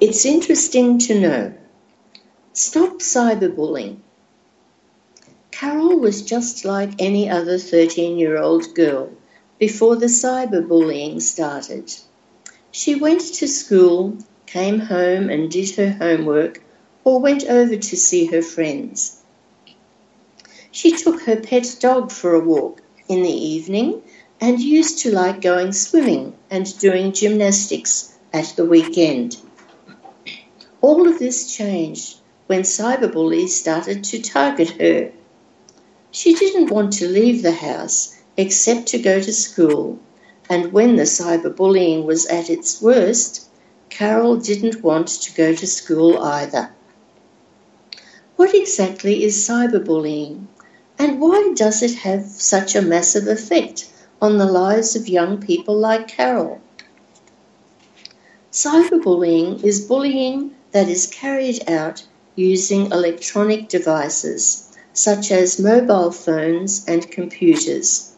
It's interesting to know. Stop cyberbullying. Carol was just like any other 13 year old girl before the cyberbullying started. She went to school, came home and did her homework, or went over to see her friends. She took her pet dog for a walk in the evening and used to like going swimming and doing gymnastics at the weekend. All of this changed when cyberbullies started to target her. She didn't want to leave the house except to go to school, and when the cyberbullying was at its worst, Carol didn't want to go to school either. What exactly is cyberbullying? And why does it have such a massive effect on the lives of young people like Carol? Cyberbullying is bullying that is carried out using electronic devices such as mobile phones and computers,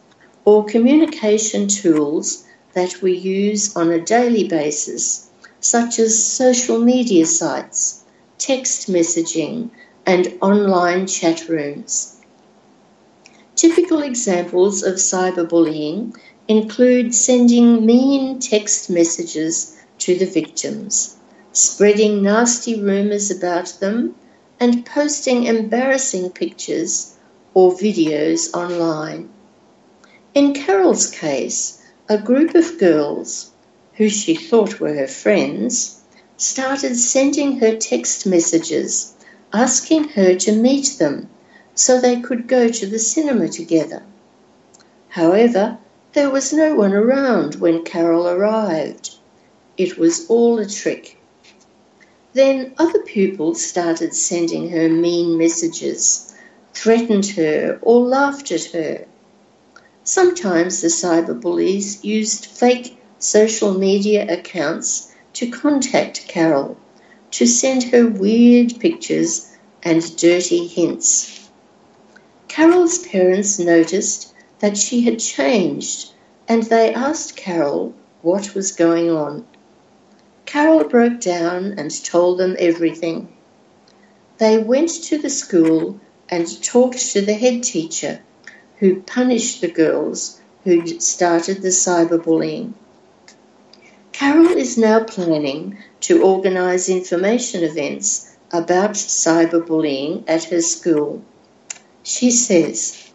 or communication tools that we use on a daily basis, such as social media sites, text messaging, and online chat rooms. Typical examples of cyberbullying include sending mean text messages to the victims, spreading nasty rumours about them, and posting embarrassing pictures or videos online. In Carol's case, a group of girls, who she thought were her friends, started sending her text messages asking her to meet them so they could go to the cinema together. However, there was no one around when Carol arrived. It was all a trick. Then other pupils started sending her mean messages, threatened her, or laughed at her. Sometimes the cyberbullies used fake social media accounts to contact Carol, to send her weird pictures and dirty hints. Carol's parents noticed that she had changed and they asked Carol what was going on. Carol broke down and told them everything. They went to the school and talked to the head teacher, who punished the girls who started the cyberbullying. Carol is now planning to organise information events about cyberbullying at her school. She says,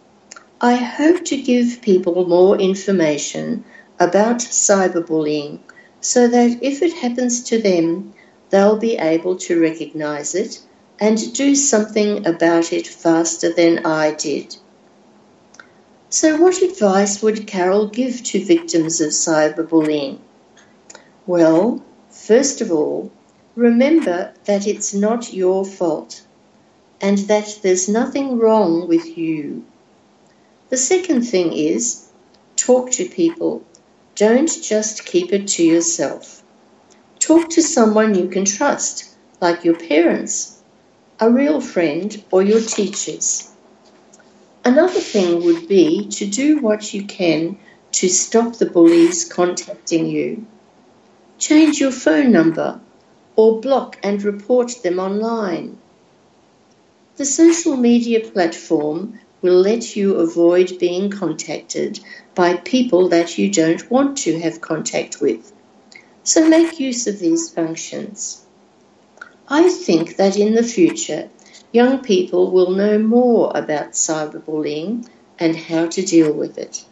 I hope to give people more information about cyberbullying so that if it happens to them, they'll be able to recognize it and do something about it faster than I did. So, what advice would Carol give to victims of cyberbullying? Well, first of all, remember that it's not your fault and that there's nothing wrong with you. The second thing is talk to people. Don't just keep it to yourself. Talk to someone you can trust, like your parents, a real friend, or your teachers. Another thing would be to do what you can to stop the bullies contacting you. Change your phone number or block and report them online. The social media platform will let you avoid being contacted by people that you don't want to have contact with. So make use of these functions. I think that in the future, young people will know more about cyberbullying and how to deal with it.